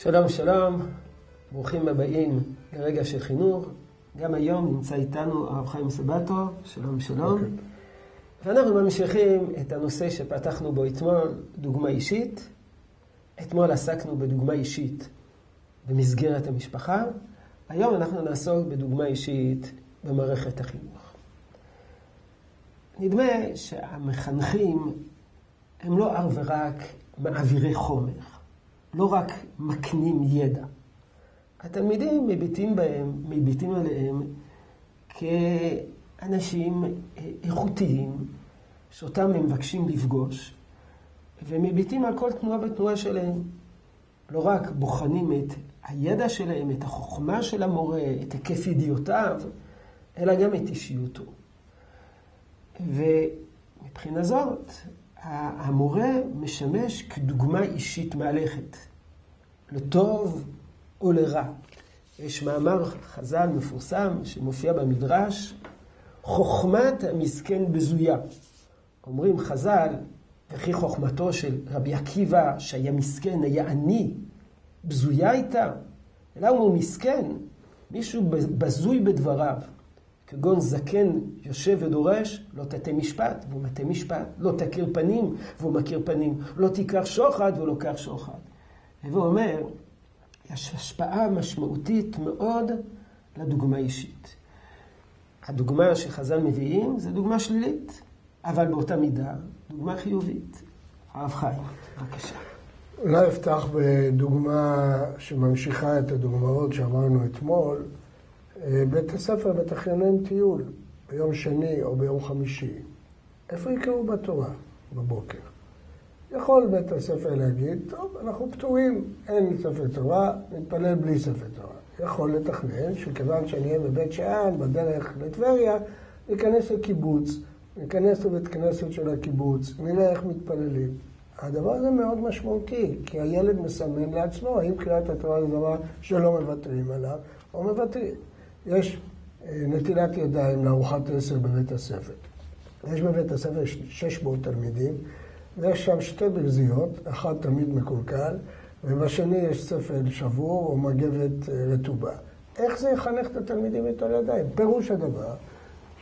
שלום, שלום, ברוכים הבאים לרגע של חינוך. גם היום נמצא איתנו הרב חיים סבטו, שלום, שלום. Okay. ואנחנו ממשיכים את הנושא שפתחנו בו אתמול, דוגמה אישית. אתמול עסקנו בדוגמה אישית במסגרת המשפחה. היום אנחנו נעסוק בדוגמה אישית במערכת החינוך. נדמה שהמחנכים הם לא אך ורק מעבירי חומר. לא רק מקנים ידע. התלמידים מביטים בהם, מביטים עליהם כאנשים איכותיים, שאותם הם מבקשים לפגוש, ומביטים על כל תנועה ותנועה שלהם. לא רק בוחנים את הידע שלהם, את החוכמה של המורה, את היקף ידיעותיו, אלא גם את אישיותו. ומבחינה זאת, המורה משמש כדוגמה אישית מהלכת, לטוב או לרע. יש מאמר חז"ל מפורסם שמופיע במדרש, חוכמת המסכן בזויה. אומרים חז"ל, וכי חוכמתו של רבי עקיבא, שהיה מסכן, היה עני, בזויה הייתה. אלא הוא מסכן, מישהו בזוי בדבריו. כגון זקן יושב ודורש, לא תטה משפט, והוא מטה משפט, לא תכיר פנים, והוא מכיר פנים, לא תיקח שוחד, והוא לוקח שוחד. והוא אומר, יש השפעה משמעותית מאוד לדוגמה אישית. הדוגמה שחז"ל מביאים זה דוגמה שלילית, אבל באותה מידה, דוגמה חיובית. הרב חיים, בבקשה. אולי אפתח בדוגמה שממשיכה את הדוגמאות שאמרנו אתמול. אה, בית הספר מתכנן טיול ביום שני או ביום חמישי. איפה יקראו בתורה בבוקר? יכול בית הספר להגיד, טוב, אנחנו פטורים, אין ספר תורה, נתפלל בלי ספר תורה. יכול לתכנן שכיוון שאני אהיה בבית שאן, בדרך לטבריה, ניכנס לקיבוץ, ניכנס לבית כנסת של הקיבוץ, נראה איך מתפללים. הדבר הזה מאוד משמעותי, כי הילד מסמן לעצמו האם קריאת התורה זה דבר שלא מוותרים עליו, או מוותרים. יש אה, נטילת ידיים לארוחת עשר בבית הספר. יש בבית הספר 600 תלמידים, ויש שם שתי ברזיות, אחת תמיד מקולקל, ובשני יש ספל שבור או מגבת אה, רטובה. איך זה יחנך את התלמידים ליטול ידיים? פירוש הדבר,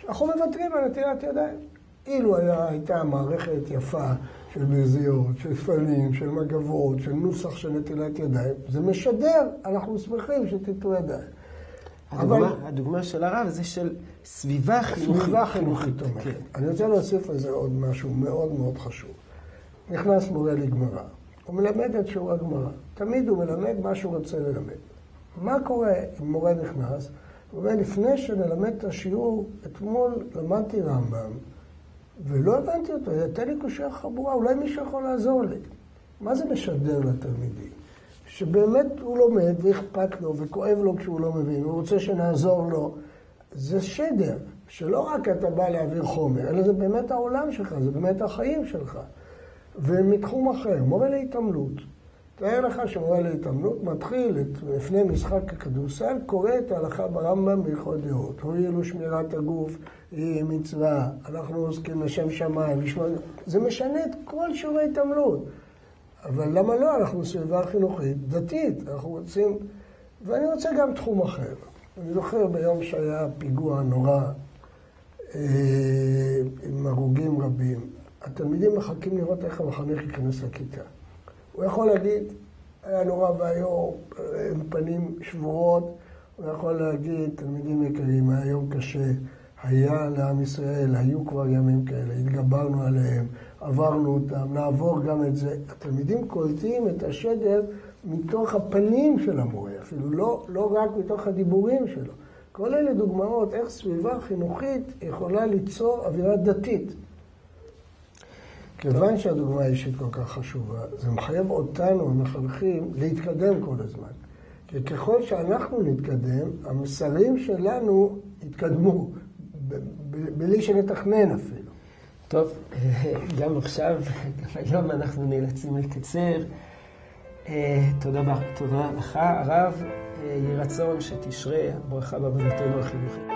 אנחנו מוותרים על נטילת ידיים. אילו הייתה מערכת יפה של ברזיות, של ספלים, של מגבות, של נוסח של נטילת ידיים, זה משדר, אנחנו שמחים שתיטלו ידיים. הדוגמה, אבל... הדוגמה של הרב זה של סביבה חינוכית. סביבה חינוכית תומכת. כן. אני רוצה להוסיף לזה עוד משהו מאוד מאוד חשוב. נכנס מורה לגמרא, הוא מלמד את שיעור הגמרא. תמיד הוא מלמד מה שהוא רוצה ללמד. מה קורה אם מורה נכנס? הוא אומר, לפני שנלמד את השיעור, אתמול למדתי רמב"ם, ולא הבנתי אותו, תן לי קושייה חבורה, אולי מישהו יכול לעזור לי. מה זה משדר לתלמידים? שבאמת הוא לומד ואכפת לו וכואב לו כשהוא לא מבין, הוא רוצה שנעזור לו. זה שדר, שלא רק אתה בא להעביר חומר, אלא זה באמת העולם שלך, זה באמת החיים שלך. ומתחום אחר, מורה להתעמלות. תאר לך שמורה להתעמלות מתחיל את, לפני משחק הכדורסל, קורא את ההלכה ברמב"ם בהלכות דעות. הואילו שמירת הגוף היא מצווה, אנחנו עוסקים לשם שמיים, לשמור... זה משנה את כל שיעורי התעמלות. אבל למה לא? אנחנו סביבה חינוכית דתית, אנחנו רוצים... ואני רוצה גם תחום אחר. אני זוכר ביום שהיה פיגוע נורא אה, עם הרוגים רבים, התלמידים מחכים לראות איך המחנך ייכנס לכיתה. הוא יכול להגיד, היה נורא ואיום, עם פנים שבורות, הוא יכול להגיד, תלמידים יקרים, היה יום קשה, היה לעם ישראל, היו כבר ימים כאלה, התגברנו עליהם, עברנו אותם, נעבור גם את זה. התלמידים קולטים את השדר מתוך הפנים של המורה, אפילו לא, לא רק מתוך הדיבורים שלו. כל אלה דוגמאות איך סביבה חינוכית יכולה ליצור אווירה דתית. כיוון שהדוגמה האישית כל כך חשובה, זה מחייב אותנו, המחנכים, להתקדם כל הזמן. כי ככל שאנחנו נתקדם, המסרים שלנו יתקדמו, בלי שנתכנן אפילו. טוב, גם עכשיו, גם היום אנחנו נאלצים לקצר. אה, תודה, תודה לך, הרב. אה, יהי רצון שתשרה ברכה בעבודתנו החינוכית.